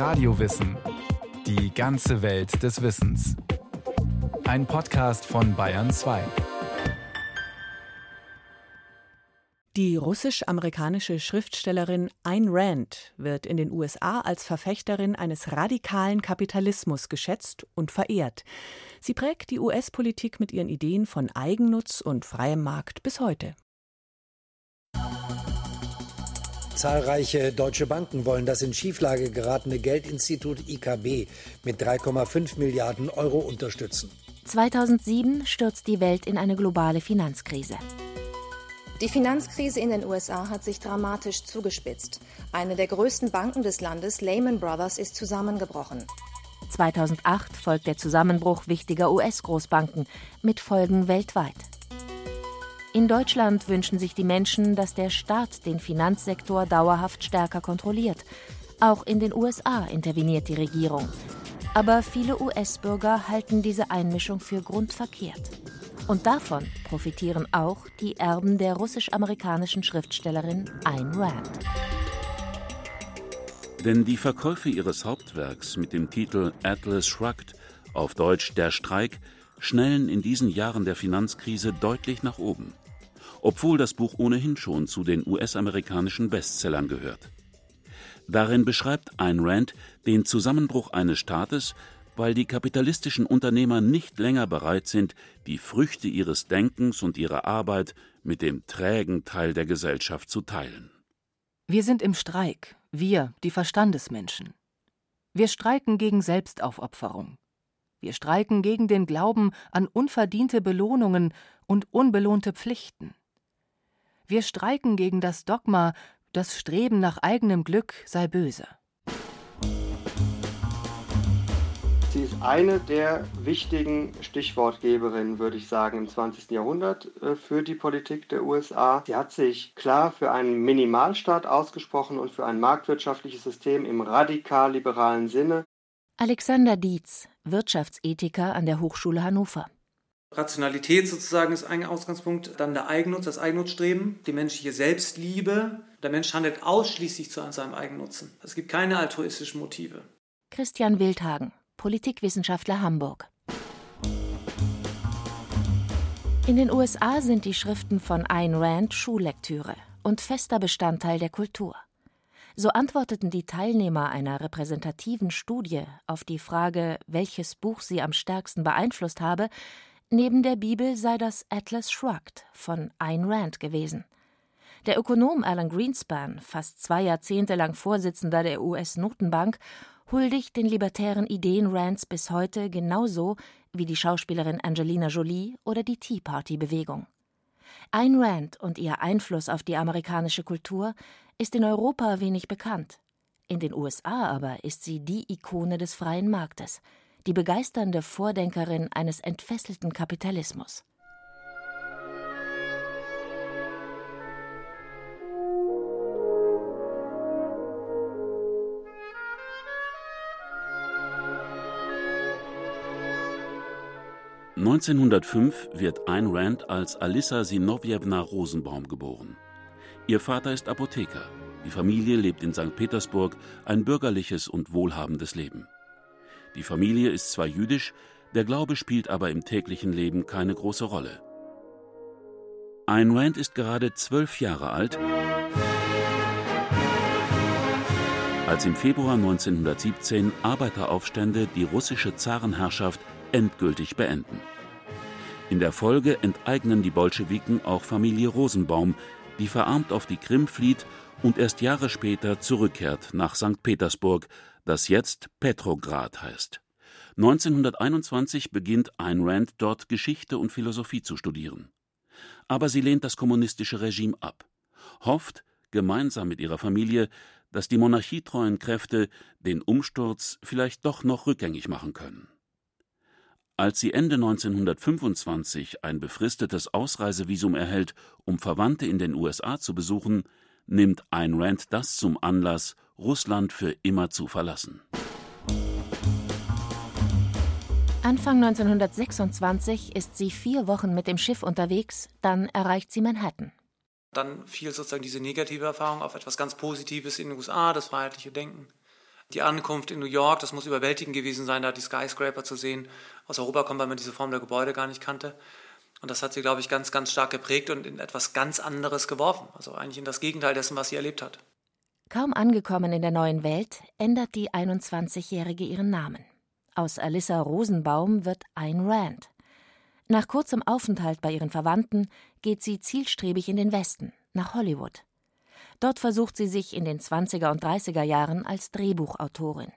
Radiowissen. Die ganze Welt des Wissens. Ein Podcast von Bayern 2. Die russisch-amerikanische Schriftstellerin Ayn Rand wird in den USA als Verfechterin eines radikalen Kapitalismus geschätzt und verehrt. Sie prägt die US-Politik mit ihren Ideen von Eigennutz und freiem Markt bis heute. Zahlreiche deutsche Banken wollen das in Schieflage geratene Geldinstitut IKB mit 3,5 Milliarden Euro unterstützen. 2007 stürzt die Welt in eine globale Finanzkrise. Die Finanzkrise in den USA hat sich dramatisch zugespitzt. Eine der größten Banken des Landes, Lehman Brothers, ist zusammengebrochen. 2008 folgt der Zusammenbruch wichtiger US-Großbanken mit Folgen weltweit. In Deutschland wünschen sich die Menschen, dass der Staat den Finanzsektor dauerhaft stärker kontrolliert. Auch in den USA interveniert die Regierung. Aber viele US-Bürger halten diese Einmischung für grundverkehrt. Und davon profitieren auch die Erben der russisch-amerikanischen Schriftstellerin Ayn Rand. Denn die Verkäufe ihres Hauptwerks mit dem Titel Atlas Shrugged, auf Deutsch Der Streik, schnellen in diesen Jahren der Finanzkrise deutlich nach oben, obwohl das Buch ohnehin schon zu den US-amerikanischen Bestsellern gehört. Darin beschreibt Ayn Rand den Zusammenbruch eines Staates, weil die kapitalistischen Unternehmer nicht länger bereit sind, die Früchte ihres Denkens und ihrer Arbeit mit dem trägen Teil der Gesellschaft zu teilen. Wir sind im Streik, wir, die Verstandesmenschen. Wir streiken gegen Selbstaufopferung. Wir streiken gegen den Glauben an unverdiente Belohnungen und unbelohnte Pflichten. Wir streiken gegen das Dogma, das Streben nach eigenem Glück sei böse. Sie ist eine der wichtigen Stichwortgeberinnen, würde ich sagen, im 20. Jahrhundert äh, für die Politik der USA. Sie hat sich klar für einen Minimalstaat ausgesprochen und für ein marktwirtschaftliches System im radikal liberalen Sinne. Alexander Dietz, Wirtschaftsethiker an der Hochschule Hannover. Rationalität sozusagen ist ein Ausgangspunkt, dann der Eigennutz, das Eigennutzstreben, die menschliche Selbstliebe. Der Mensch handelt ausschließlich zu seinem Eigennutzen. Es gibt keine altruistischen Motive. Christian Wildhagen, Politikwissenschaftler Hamburg. In den USA sind die Schriften von Ayn Rand Schullektüre und fester Bestandteil der Kultur. So antworteten die Teilnehmer einer repräsentativen Studie auf die Frage, welches Buch sie am stärksten beeinflusst habe, neben der Bibel sei das Atlas Shrugged von Ayn Rand gewesen. Der Ökonom Alan Greenspan, fast zwei Jahrzehnte lang Vorsitzender der US-Notenbank huldigt den libertären Ideen Rands bis heute genauso wie die Schauspielerin Angelina Jolie oder die Tea Party-Bewegung. Ayn Rand und ihr Einfluss auf die amerikanische Kultur ist in Europa wenig bekannt. In den USA aber ist sie die Ikone des freien Marktes, die begeisternde Vordenkerin eines entfesselten Kapitalismus. 1905 wird Ayn Rand als Alissa Sinowjewna Rosenbaum geboren. Ihr Vater ist Apotheker. Die Familie lebt in St. Petersburg ein bürgerliches und wohlhabendes Leben. Die Familie ist zwar jüdisch, der Glaube spielt aber im täglichen Leben keine große Rolle. Ayn Rand ist gerade zwölf Jahre alt, als im Februar 1917 Arbeiteraufstände die russische Zarenherrschaft endgültig beenden. In der Folge enteignen die Bolschewiken auch Familie Rosenbaum, die verarmt auf die Krim flieht und erst Jahre später zurückkehrt nach St. Petersburg, das jetzt Petrograd heißt. 1921 beginnt Ayn Rand dort Geschichte und Philosophie zu studieren. Aber sie lehnt das kommunistische Regime ab, hofft, gemeinsam mit ihrer Familie, dass die monarchietreuen Kräfte den Umsturz vielleicht doch noch rückgängig machen können. Als sie Ende 1925 ein befristetes Ausreisevisum erhält, um Verwandte in den USA zu besuchen, nimmt Ayn Rand das zum Anlass, Russland für immer zu verlassen. Anfang 1926 ist sie vier Wochen mit dem Schiff unterwegs, dann erreicht sie Manhattan. Dann fiel sozusagen diese negative Erfahrung auf etwas ganz Positives in den USA, das freiheitliche Denken. Die Ankunft in New York, das muss überwältigend gewesen sein, da die Skyscraper zu sehen. Aus Europa kommt, weil man diese Form der Gebäude gar nicht kannte. Und das hat sie, glaube ich, ganz, ganz stark geprägt und in etwas ganz anderes geworfen. Also eigentlich in das Gegenteil dessen, was sie erlebt hat. Kaum angekommen in der neuen Welt, ändert die 21-Jährige ihren Namen. Aus Alyssa Rosenbaum wird Ayn Rand. Nach kurzem Aufenthalt bei ihren Verwandten geht sie zielstrebig in den Westen, nach Hollywood. Dort versucht sie sich in den 20er und 30er Jahren als Drehbuchautorin.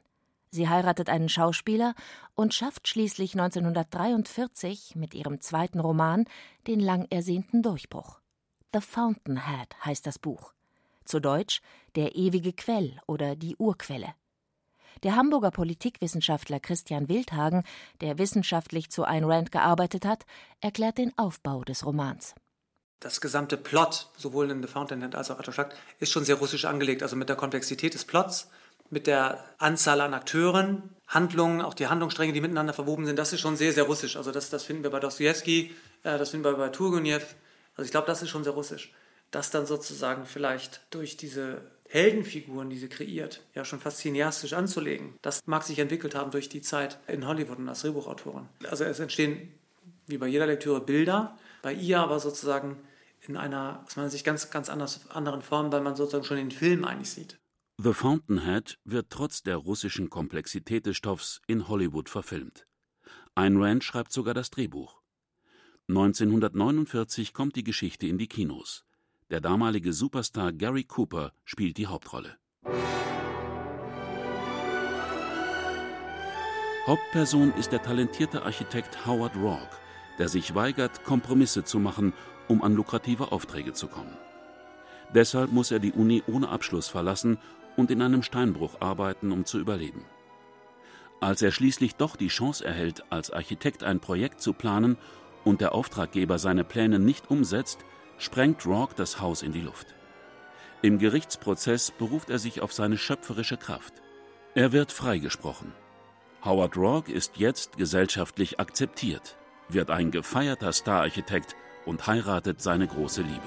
Sie heiratet einen Schauspieler und schafft schließlich 1943 mit ihrem zweiten Roman den lang ersehnten Durchbruch. The Fountainhead heißt das Buch. Zu Deutsch Der ewige Quell oder die Urquelle. Der Hamburger Politikwissenschaftler Christian Wildhagen, der wissenschaftlich zu Ayn Rand gearbeitet hat, erklärt den Aufbau des Romans. Das gesamte Plot, sowohl in The Fountainhead als auch Artefakt, ist schon sehr russisch angelegt, also mit der Komplexität des Plots mit der Anzahl an Akteuren, Handlungen, auch die Handlungsstränge, die miteinander verwoben sind, das ist schon sehr, sehr russisch. Also das, das finden wir bei Dostoevsky, äh, das finden wir bei Turgenev. Also ich glaube, das ist schon sehr russisch. Das dann sozusagen vielleicht durch diese Heldenfiguren, die sie kreiert, ja schon fast cineastisch anzulegen. Das mag sich entwickelt haben durch die Zeit in Hollywood und als Drehbuchautorin. Also es entstehen, wie bei jeder Lektüre, Bilder, bei ihr aber sozusagen in einer, aus meiner Sicht, ganz, ganz anders, anderen Form, weil man sozusagen schon den Film eigentlich sieht. The Fountainhead wird trotz der russischen Komplexität des Stoffs in Hollywood verfilmt. Ayn Rand schreibt sogar das Drehbuch. 1949 kommt die Geschichte in die Kinos. Der damalige Superstar Gary Cooper spielt die Hauptrolle. Hauptperson ist der talentierte Architekt Howard Rourke, der sich weigert, Kompromisse zu machen, um an lukrative Aufträge zu kommen. Deshalb muss er die Uni ohne Abschluss verlassen und in einem Steinbruch arbeiten, um zu überleben. Als er schließlich doch die Chance erhält, als Architekt ein Projekt zu planen und der Auftraggeber seine Pläne nicht umsetzt, sprengt Rourke das Haus in die Luft. Im Gerichtsprozess beruft er sich auf seine schöpferische Kraft. Er wird freigesprochen. Howard Rourke ist jetzt gesellschaftlich akzeptiert, wird ein gefeierter Stararchitekt und heiratet seine große Liebe.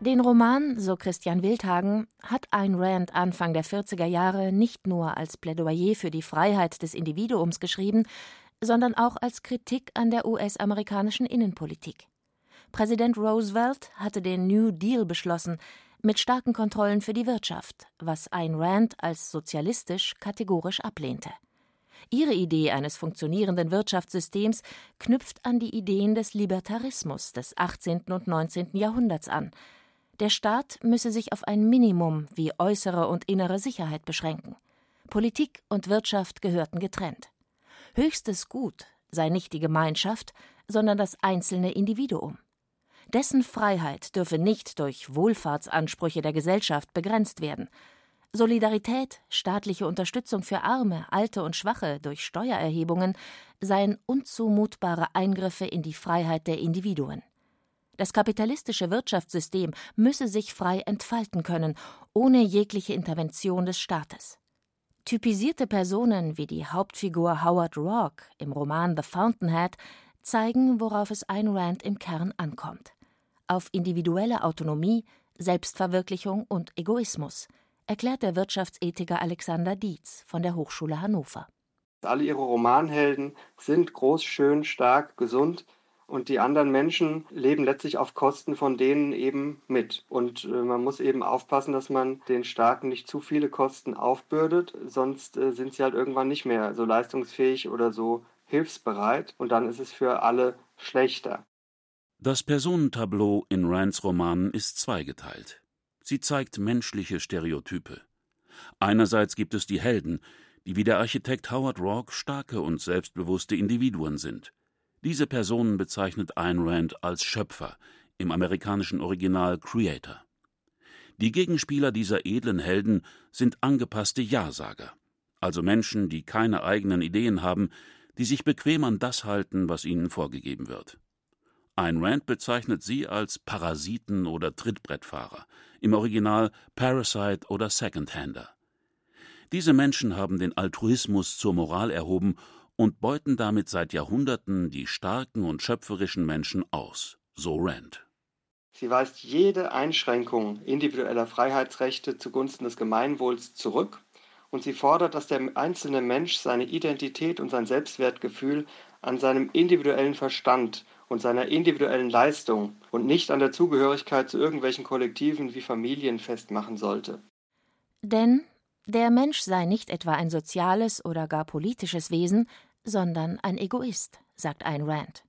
Den Roman, so Christian Wildhagen, hat Ayn Rand Anfang der 40er Jahre nicht nur als Plädoyer für die Freiheit des Individuums geschrieben, sondern auch als Kritik an der US-amerikanischen Innenpolitik. Präsident Roosevelt hatte den New Deal beschlossen, mit starken Kontrollen für die Wirtschaft, was Ayn Rand als sozialistisch kategorisch ablehnte. Ihre Idee eines funktionierenden Wirtschaftssystems knüpft an die Ideen des Libertarismus des 18. und 19. Jahrhunderts an, der Staat müsse sich auf ein Minimum wie äußere und innere Sicherheit beschränken. Politik und Wirtschaft gehörten getrennt. Höchstes Gut sei nicht die Gemeinschaft, sondern das einzelne Individuum. Dessen Freiheit dürfe nicht durch Wohlfahrtsansprüche der Gesellschaft begrenzt werden. Solidarität, staatliche Unterstützung für Arme, Alte und Schwache durch Steuererhebungen seien unzumutbare Eingriffe in die Freiheit der Individuen. Das kapitalistische Wirtschaftssystem müsse sich frei entfalten können, ohne jegliche Intervention des Staates. Typisierte Personen wie die Hauptfigur Howard Rourke im Roman The Fountainhead zeigen, worauf es Ayn Rand im Kern ankommt. Auf individuelle Autonomie, Selbstverwirklichung und Egoismus, erklärt der Wirtschaftsethiker Alexander Dietz von der Hochschule Hannover. Alle ihre Romanhelden sind groß, schön, stark, gesund und die anderen Menschen leben letztlich auf Kosten von denen eben mit. Und äh, man muss eben aufpassen, dass man den Starken nicht zu viele Kosten aufbürdet, sonst äh, sind sie halt irgendwann nicht mehr so leistungsfähig oder so hilfsbereit und dann ist es für alle schlechter. Das Personentableau in Rands Romanen ist zweigeteilt. Sie zeigt menschliche Stereotype. Einerseits gibt es die Helden, die wie der Architekt Howard Rourke starke und selbstbewusste Individuen sind. Diese Personen bezeichnet Ayn Rand als Schöpfer, im amerikanischen Original Creator. Die Gegenspieler dieser edlen Helden sind angepasste Ja-Sager, also Menschen, die keine eigenen Ideen haben, die sich bequem an das halten, was ihnen vorgegeben wird. Ayn Rand bezeichnet sie als Parasiten oder Trittbrettfahrer, im Original Parasite oder Secondhander. Diese Menschen haben den Altruismus zur Moral erhoben und beuten damit seit Jahrhunderten die starken und schöpferischen Menschen aus, so Rand. Sie weist jede Einschränkung individueller Freiheitsrechte zugunsten des Gemeinwohls zurück und sie fordert, dass der einzelne Mensch seine Identität und sein Selbstwertgefühl an seinem individuellen Verstand und seiner individuellen Leistung und nicht an der Zugehörigkeit zu irgendwelchen Kollektiven wie Familien festmachen sollte. Denn der Mensch sei nicht etwa ein soziales oder gar politisches Wesen, sondern ein Egoist, sagt Ayn Rand.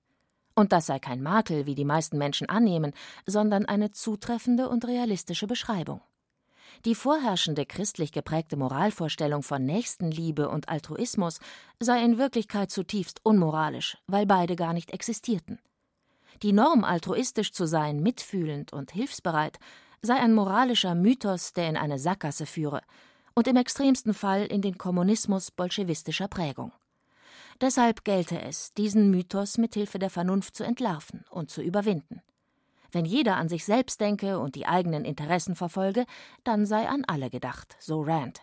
Und das sei kein Makel, wie die meisten Menschen annehmen, sondern eine zutreffende und realistische Beschreibung. Die vorherrschende christlich geprägte Moralvorstellung von Nächstenliebe und Altruismus sei in Wirklichkeit zutiefst unmoralisch, weil beide gar nicht existierten. Die Norm, altruistisch zu sein, mitfühlend und hilfsbereit, sei ein moralischer Mythos, der in eine Sackgasse führe und im extremsten Fall in den Kommunismus bolschewistischer Prägung. Deshalb gelte es, diesen Mythos mit Hilfe der Vernunft zu entlarven und zu überwinden. Wenn jeder an sich selbst denke und die eigenen Interessen verfolge, dann sei an alle gedacht, so Rand.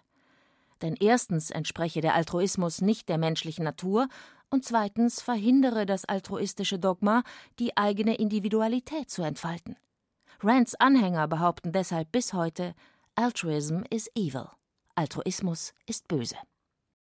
Denn erstens entspreche der Altruismus nicht der menschlichen Natur und zweitens verhindere das altruistische Dogma, die eigene Individualität zu entfalten. Rands Anhänger behaupten deshalb bis heute, Altruism is evil. Altruismus ist böse.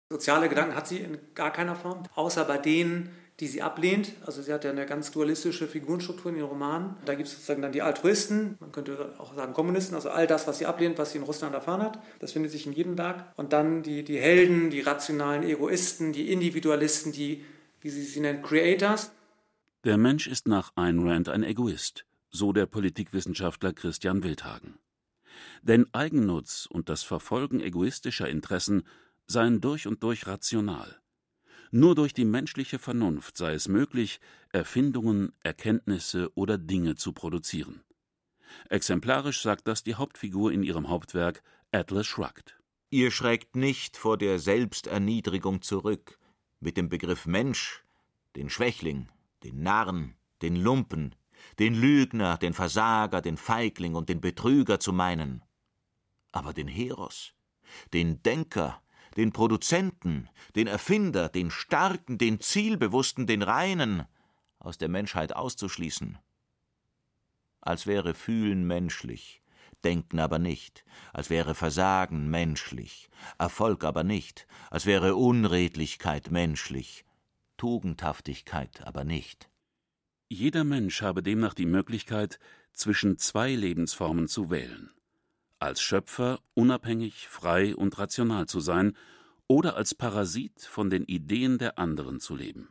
Soziale Gedanken hat sie in gar keiner Form, außer bei denen, die sie ablehnt. Also sie hat ja eine ganz dualistische Figurenstruktur in ihren Romanen. Da gibt es sozusagen dann die Altruisten, man könnte auch sagen Kommunisten, also all das, was sie ablehnt, was sie in Russland erfahren hat. Das findet sich in jedem Werk. Und dann die, die Helden, die rationalen Egoisten, die Individualisten, die, wie sie sie nennt, Creators. Der Mensch ist nach Ayn Rand ein Egoist, so der Politikwissenschaftler Christian Wildhagen. Denn Eigennutz und das Verfolgen egoistischer Interessen seien durch und durch rational. Nur durch die menschliche Vernunft sei es möglich, Erfindungen, Erkenntnisse oder Dinge zu produzieren. Exemplarisch sagt das die Hauptfigur in ihrem Hauptwerk Atlas Shrugged. Ihr schreckt nicht vor der Selbsterniedrigung zurück, mit dem Begriff Mensch, den Schwächling, den Narren, den Lumpen, den Lügner, den Versager, den Feigling und den Betrüger zu meinen. Aber den Heros, den Denker, den Produzenten, den Erfinder, den Starken, den Zielbewussten, den Reinen aus der Menschheit auszuschließen. Als wäre Fühlen menschlich, Denken aber nicht, als wäre Versagen menschlich, Erfolg aber nicht, als wäre Unredlichkeit menschlich, Tugendhaftigkeit aber nicht. Jeder Mensch habe demnach die Möglichkeit, zwischen zwei Lebensformen zu wählen als Schöpfer unabhängig, frei und rational zu sein oder als Parasit von den Ideen der anderen zu leben.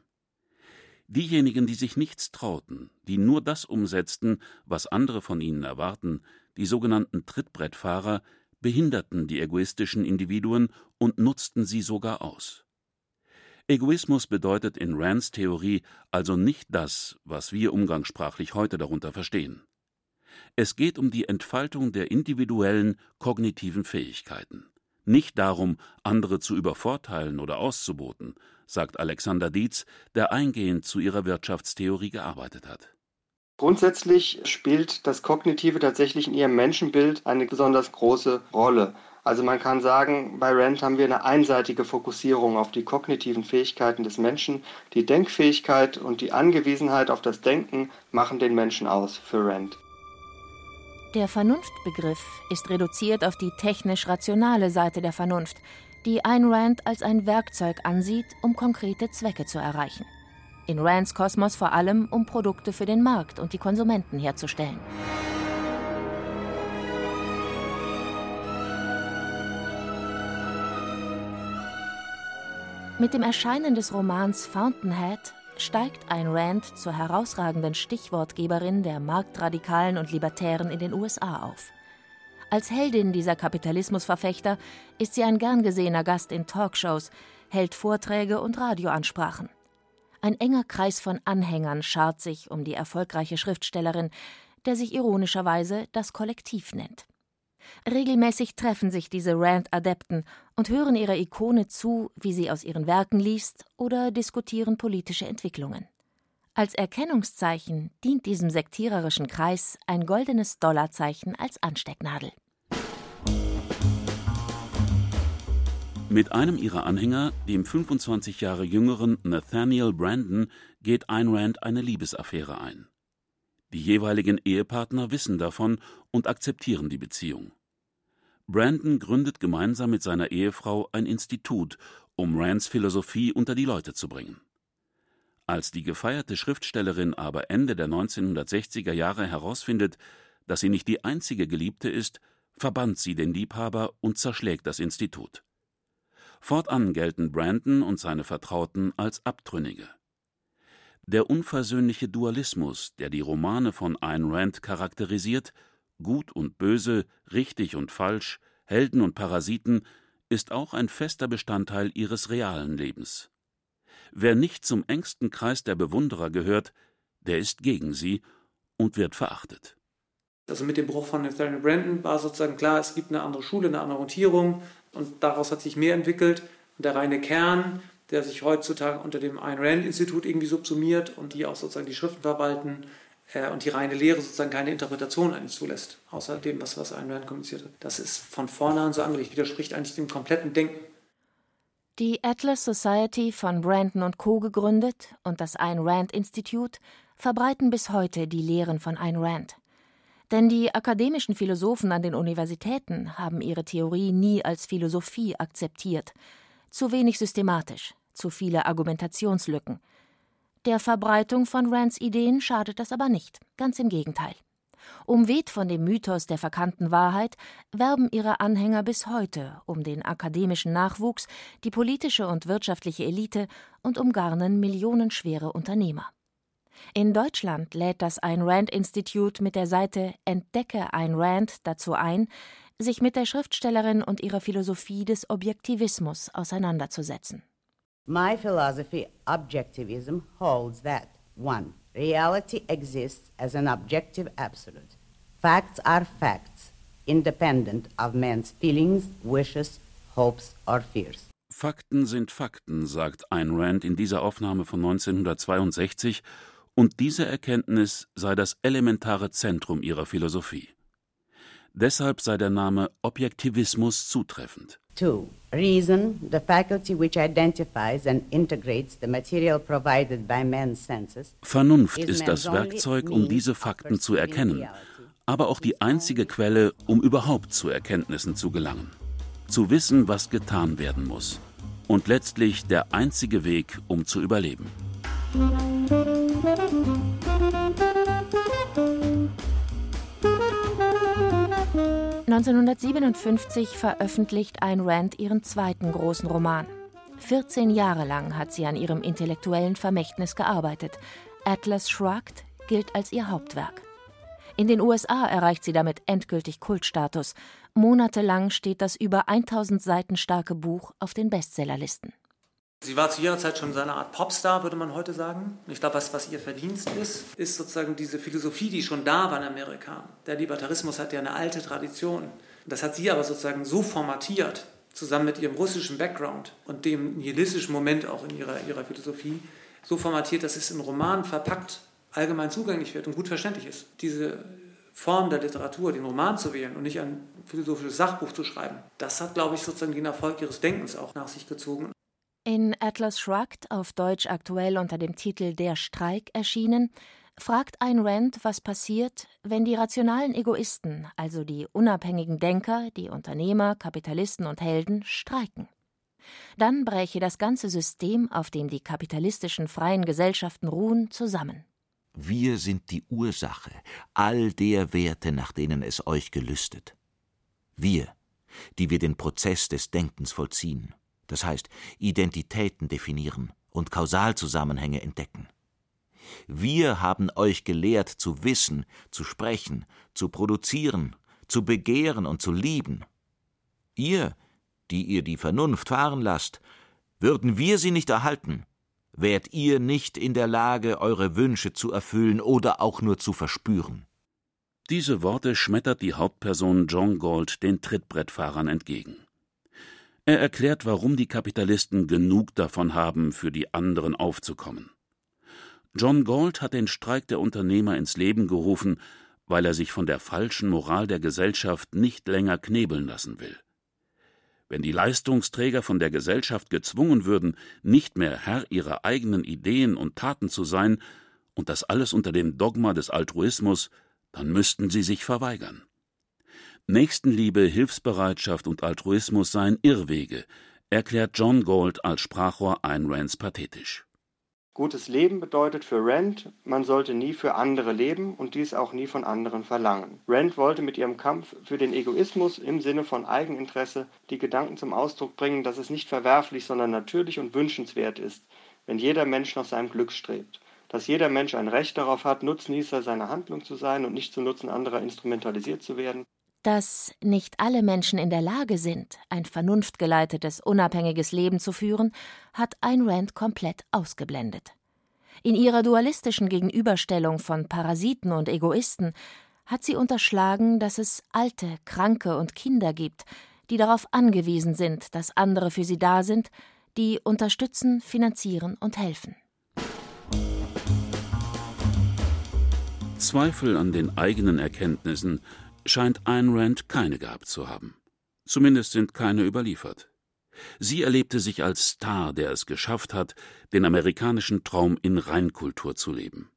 Diejenigen, die sich nichts trauten, die nur das umsetzten, was andere von ihnen erwarten, die sogenannten Trittbrettfahrer, behinderten die egoistischen Individuen und nutzten sie sogar aus. Egoismus bedeutet in Rands Theorie also nicht das, was wir umgangssprachlich heute darunter verstehen. Es geht um die Entfaltung der individuellen kognitiven Fähigkeiten. Nicht darum, andere zu übervorteilen oder auszuboten, sagt Alexander Dietz, der eingehend zu ihrer Wirtschaftstheorie gearbeitet hat. Grundsätzlich spielt das Kognitive tatsächlich in ihrem Menschenbild eine besonders große Rolle. Also man kann sagen, bei Rand haben wir eine einseitige Fokussierung auf die kognitiven Fähigkeiten des Menschen. Die Denkfähigkeit und die Angewiesenheit auf das Denken machen den Menschen aus für Rand. Der Vernunftbegriff ist reduziert auf die technisch-rationale Seite der Vernunft, die Ayn Rand als ein Werkzeug ansieht, um konkrete Zwecke zu erreichen. In Rands Kosmos vor allem, um Produkte für den Markt und die Konsumenten herzustellen. Mit dem Erscheinen des Romans Fountainhead steigt Ayn Rand zur herausragenden Stichwortgeberin der Marktradikalen und Libertären in den USA auf. Als Heldin dieser Kapitalismusverfechter ist sie ein gern gesehener Gast in Talkshows, hält Vorträge und Radioansprachen. Ein enger Kreis von Anhängern schart sich um die erfolgreiche Schriftstellerin, der sich ironischerweise das Kollektiv nennt. Regelmäßig treffen sich diese Rand-Adepten und hören ihrer Ikone zu, wie sie aus ihren Werken liest oder diskutieren politische Entwicklungen. Als Erkennungszeichen dient diesem sektiererischen Kreis ein goldenes Dollarzeichen als Anstecknadel. Mit einem ihrer Anhänger, dem 25 Jahre jüngeren Nathaniel Brandon, geht Ayn Rand eine Liebesaffäre ein. Die jeweiligen Ehepartner wissen davon und akzeptieren die Beziehung. Brandon gründet gemeinsam mit seiner Ehefrau ein Institut, um Rands Philosophie unter die Leute zu bringen. Als die gefeierte Schriftstellerin aber Ende der 1960er Jahre herausfindet, dass sie nicht die einzige Geliebte ist, verbannt sie den Liebhaber und zerschlägt das Institut. Fortan gelten Brandon und seine Vertrauten als Abtrünnige. Der unversöhnliche Dualismus, der die Romane von Ayn Rand charakterisiert, Gut und Böse, richtig und falsch, Helden und Parasiten, ist auch ein fester Bestandteil ihres realen Lebens. Wer nicht zum engsten Kreis der Bewunderer gehört, der ist gegen sie und wird verachtet. Also mit dem Bruch von Nathaniel Brandon war sozusagen klar, es gibt eine andere Schule, eine andere Orientierung und daraus hat sich mehr entwickelt. Und der reine Kern, der sich heutzutage unter dem Ayn Rand Institut irgendwie subsumiert und die auch sozusagen die Schriften verwalten äh, und die reine Lehre sozusagen keine Interpretation eigentlich zulässt, außer dem, was, was Ayn Rand kommuniziert hat. Das ist von vornherein so angelegt, widerspricht eigentlich dem kompletten Denken. Die Atlas Society von Brandon und Co. gegründet und das Ayn Rand Institut verbreiten bis heute die Lehren von Ayn Rand. Denn die akademischen Philosophen an den Universitäten haben ihre Theorie nie als Philosophie akzeptiert. Zu wenig systematisch, zu viele Argumentationslücken. Der Verbreitung von Rands Ideen schadet das aber nicht, ganz im Gegenteil. Umweht von dem Mythos der verkannten Wahrheit, werben ihre Anhänger bis heute um den akademischen Nachwuchs, die politische und wirtschaftliche Elite und umgarnen millionenschwere Unternehmer. In Deutschland lädt das Ayn Rand Institute mit der Seite Entdecke Ayn Rand dazu ein, sich mit der Schriftstellerin und ihrer Philosophie des Objektivismus auseinanderzusetzen. My philosophy, objectivism, holds that 1. Reality exists as an objective absolute. Facts are facts, independent of man's feelings, wishes, hopes or fears. Fakten sind Fakten, sagt Ayn Rand in dieser Aufnahme von 1962 und diese Erkenntnis sei das elementare Zentrum ihrer Philosophie. Deshalb sei der Name Objektivismus zutreffend. 2. Reason, the faculty which identifies and integrates the material provided by man's senses. Vernunft ist das Werkzeug, um diese Fakten zu erkennen, aber auch die einzige Quelle, um überhaupt zu Erkenntnissen zu gelangen. Zu wissen, was getan werden muss. Und letztlich der einzige Weg, um zu überleben. 1957 veröffentlicht Ayn Rand ihren zweiten großen Roman. 14 Jahre lang hat sie an ihrem intellektuellen Vermächtnis gearbeitet. Atlas Shrugged gilt als ihr Hauptwerk. In den USA erreicht sie damit endgültig Kultstatus. Monatelang steht das über 1000 Seiten starke Buch auf den Bestsellerlisten. Sie war zu ihrer Zeit schon so eine Art Popstar, würde man heute sagen. Ich glaube, was, was ihr Verdienst ist, ist sozusagen diese Philosophie, die schon da war in Amerika. Der Libertarismus hat ja eine alte Tradition. Das hat sie aber sozusagen so formatiert, zusammen mit ihrem russischen Background und dem nihilistischen Moment auch in ihrer, ihrer Philosophie, so formatiert, dass es in Roman verpackt allgemein zugänglich wird und gut verständlich ist. Diese Form der Literatur, den Roman zu wählen und nicht ein philosophisches Sachbuch zu schreiben, das hat, glaube ich, sozusagen den Erfolg ihres Denkens auch nach sich gezogen. In Atlas Shrugged, auf Deutsch aktuell unter dem Titel Der Streik erschienen, fragt Ayn Rand, was passiert, wenn die rationalen Egoisten, also die unabhängigen Denker, die Unternehmer, Kapitalisten und Helden, streiken. Dann bräche das ganze System, auf dem die kapitalistischen freien Gesellschaften ruhen, zusammen. Wir sind die Ursache all der Werte, nach denen es euch gelüstet. Wir, die wir den Prozess des Denkens vollziehen das heißt Identitäten definieren und Kausalzusammenhänge entdecken. Wir haben euch gelehrt zu wissen, zu sprechen, zu produzieren, zu begehren und zu lieben. Ihr, die ihr die Vernunft fahren lasst, würden wir sie nicht erhalten, wärt ihr nicht in der Lage, eure Wünsche zu erfüllen oder auch nur zu verspüren. Diese Worte schmettert die Hauptperson John Gold den Trittbrettfahrern entgegen. Er erklärt, warum die Kapitalisten genug davon haben, für die anderen aufzukommen. John Galt hat den Streik der Unternehmer ins Leben gerufen, weil er sich von der falschen Moral der Gesellschaft nicht länger knebeln lassen will. Wenn die Leistungsträger von der Gesellschaft gezwungen würden, nicht mehr Herr ihrer eigenen Ideen und Taten zu sein und das alles unter dem Dogma des Altruismus, dann müssten sie sich verweigern. Nächstenliebe, Hilfsbereitschaft und Altruismus seien Irrwege, erklärt John Gold als Sprachrohr Ayn Rands pathetisch. Gutes Leben bedeutet für Rand, man sollte nie für andere leben und dies auch nie von anderen verlangen. Rand wollte mit ihrem Kampf für den Egoismus im Sinne von Eigeninteresse die Gedanken zum Ausdruck bringen, dass es nicht verwerflich, sondern natürlich und wünschenswert ist, wenn jeder Mensch nach seinem Glück strebt. Dass jeder Mensch ein Recht darauf hat, Nutznießer seiner Handlung zu sein und nicht zu Nutzen anderer instrumentalisiert zu werden dass nicht alle Menschen in der Lage sind, ein vernunftgeleitetes, unabhängiges Leben zu führen, hat Ayn Rand komplett ausgeblendet. In ihrer dualistischen Gegenüberstellung von Parasiten und Egoisten hat sie unterschlagen, dass es Alte, Kranke und Kinder gibt, die darauf angewiesen sind, dass andere für sie da sind, die unterstützen, finanzieren und helfen. Zweifel an den eigenen Erkenntnissen scheint Ayn Rand keine gehabt zu haben. Zumindest sind keine überliefert. Sie erlebte sich als Star, der es geschafft hat, den amerikanischen Traum in Reinkultur zu leben.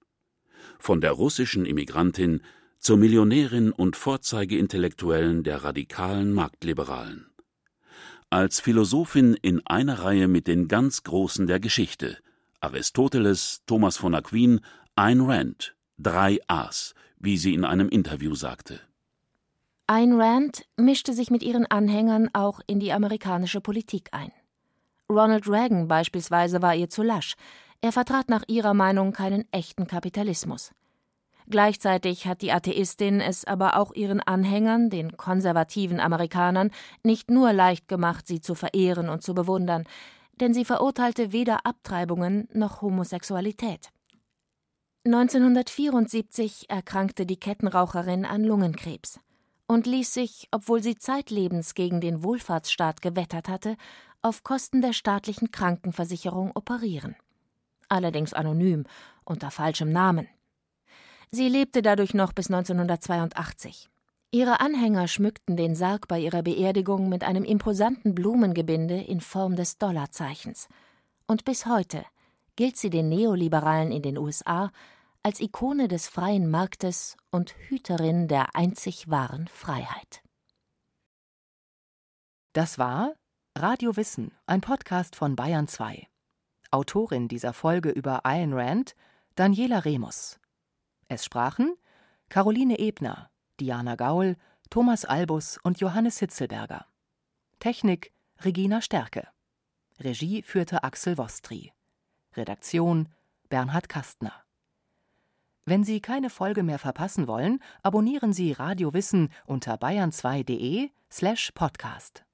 Von der russischen Immigrantin zur Millionärin und Vorzeigeintellektuellen der radikalen Marktliberalen. Als Philosophin in einer Reihe mit den ganz Großen der Geschichte Aristoteles, Thomas von Aquin, Ayn Rand, drei A's, wie sie in einem Interview sagte. Ayn Rand mischte sich mit ihren Anhängern auch in die amerikanische Politik ein. Ronald Reagan beispielsweise war ihr zu lasch. Er vertrat nach ihrer Meinung keinen echten Kapitalismus. Gleichzeitig hat die Atheistin es aber auch ihren Anhängern, den konservativen Amerikanern, nicht nur leicht gemacht, sie zu verehren und zu bewundern, denn sie verurteilte weder Abtreibungen noch Homosexualität. 1974 erkrankte die Kettenraucherin an Lungenkrebs und ließ sich, obwohl sie zeitlebens gegen den Wohlfahrtsstaat gewettert hatte, auf Kosten der staatlichen Krankenversicherung operieren. Allerdings anonym, unter falschem Namen. Sie lebte dadurch noch bis 1982. Ihre Anhänger schmückten den Sarg bei ihrer Beerdigung mit einem imposanten Blumengebinde in Form des Dollarzeichens. Und bis heute gilt sie den Neoliberalen in den USA als Ikone des freien Marktes und Hüterin der einzig wahren Freiheit. Das war Radio Wissen, ein Podcast von Bayern 2. Autorin dieser Folge über Ayn Rand, Daniela Remus. Es sprachen Caroline Ebner, Diana Gaul, Thomas Albus und Johannes Hitzelberger. Technik Regina Stärke. Regie führte Axel Wostri. Redaktion Bernhard Kastner. Wenn Sie keine Folge mehr verpassen wollen, abonnieren Sie Radio Wissen unter bayern2.de slash podcast.